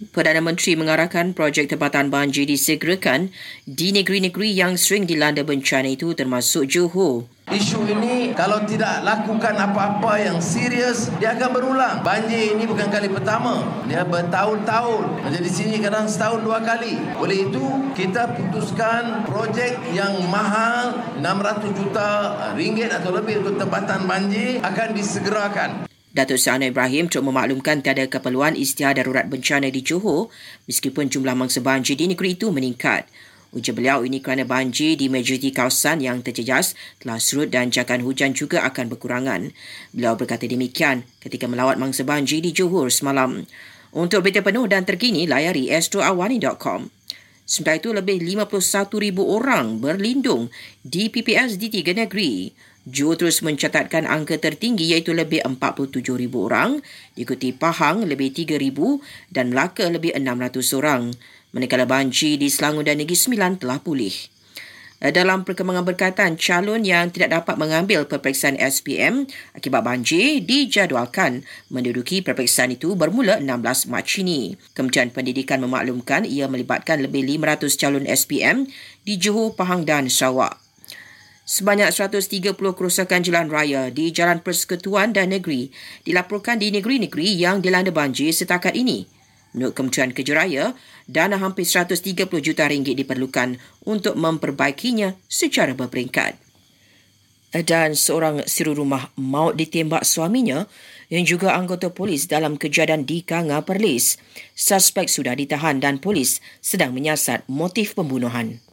Perdana Menteri mengarahkan projek tempatan banjir disegerakan di negeri-negeri yang sering dilanda bencana itu termasuk Johor. Isu ini kalau tidak lakukan apa-apa yang serius, dia akan berulang. Banjir ini bukan kali pertama. Dia bertahun-tahun. Jadi di sini kadang setahun dua kali. Oleh itu, kita putuskan projek yang mahal 600 juta ringgit atau lebih untuk tempatan banjir akan disegerakan. Datuk Sana Ibrahim untuk memaklumkan tiada keperluan istiar darurat bencana di Johor meskipun jumlah mangsa banjir di negeri itu meningkat. Ujar beliau ini kerana banjir di majoriti kawasan yang terjejas telah surut dan jangkaan hujan juga akan berkurangan. Beliau berkata demikian ketika melawat mangsa banjir di Johor semalam. Untuk berita penuh dan terkini, layari astroawani.com. Sementara itu, lebih 51,000 orang berlindung di PPS di tiga negeri. Johor terus mencatatkan angka tertinggi iaitu lebih 47,000 orang, diikuti Pahang lebih 3,000 dan Melaka lebih 600 orang. Manakala banjir di Selangor dan Negeri Sembilan telah pulih. Dalam perkembangan berkaitan, calon yang tidak dapat mengambil peperiksaan SPM akibat banjir dijadualkan menduduki peperiksaan itu bermula 16 Mac ini. Kementerian Pendidikan memaklumkan ia melibatkan lebih 500 calon SPM di Johor, Pahang dan Sarawak. Sebanyak 130 kerosakan jalan raya di Jalan Persekutuan dan Negeri dilaporkan di negeri-negeri yang dilanda banjir setakat ini. Menurut Kementerian Kejaraya, dana hampir 130 juta ringgit diperlukan untuk memperbaikinya secara berperingkat. Dan seorang siru rumah maut ditembak suaminya yang juga anggota polis dalam kejadian di Kanga Perlis. Suspek sudah ditahan dan polis sedang menyiasat motif pembunuhan.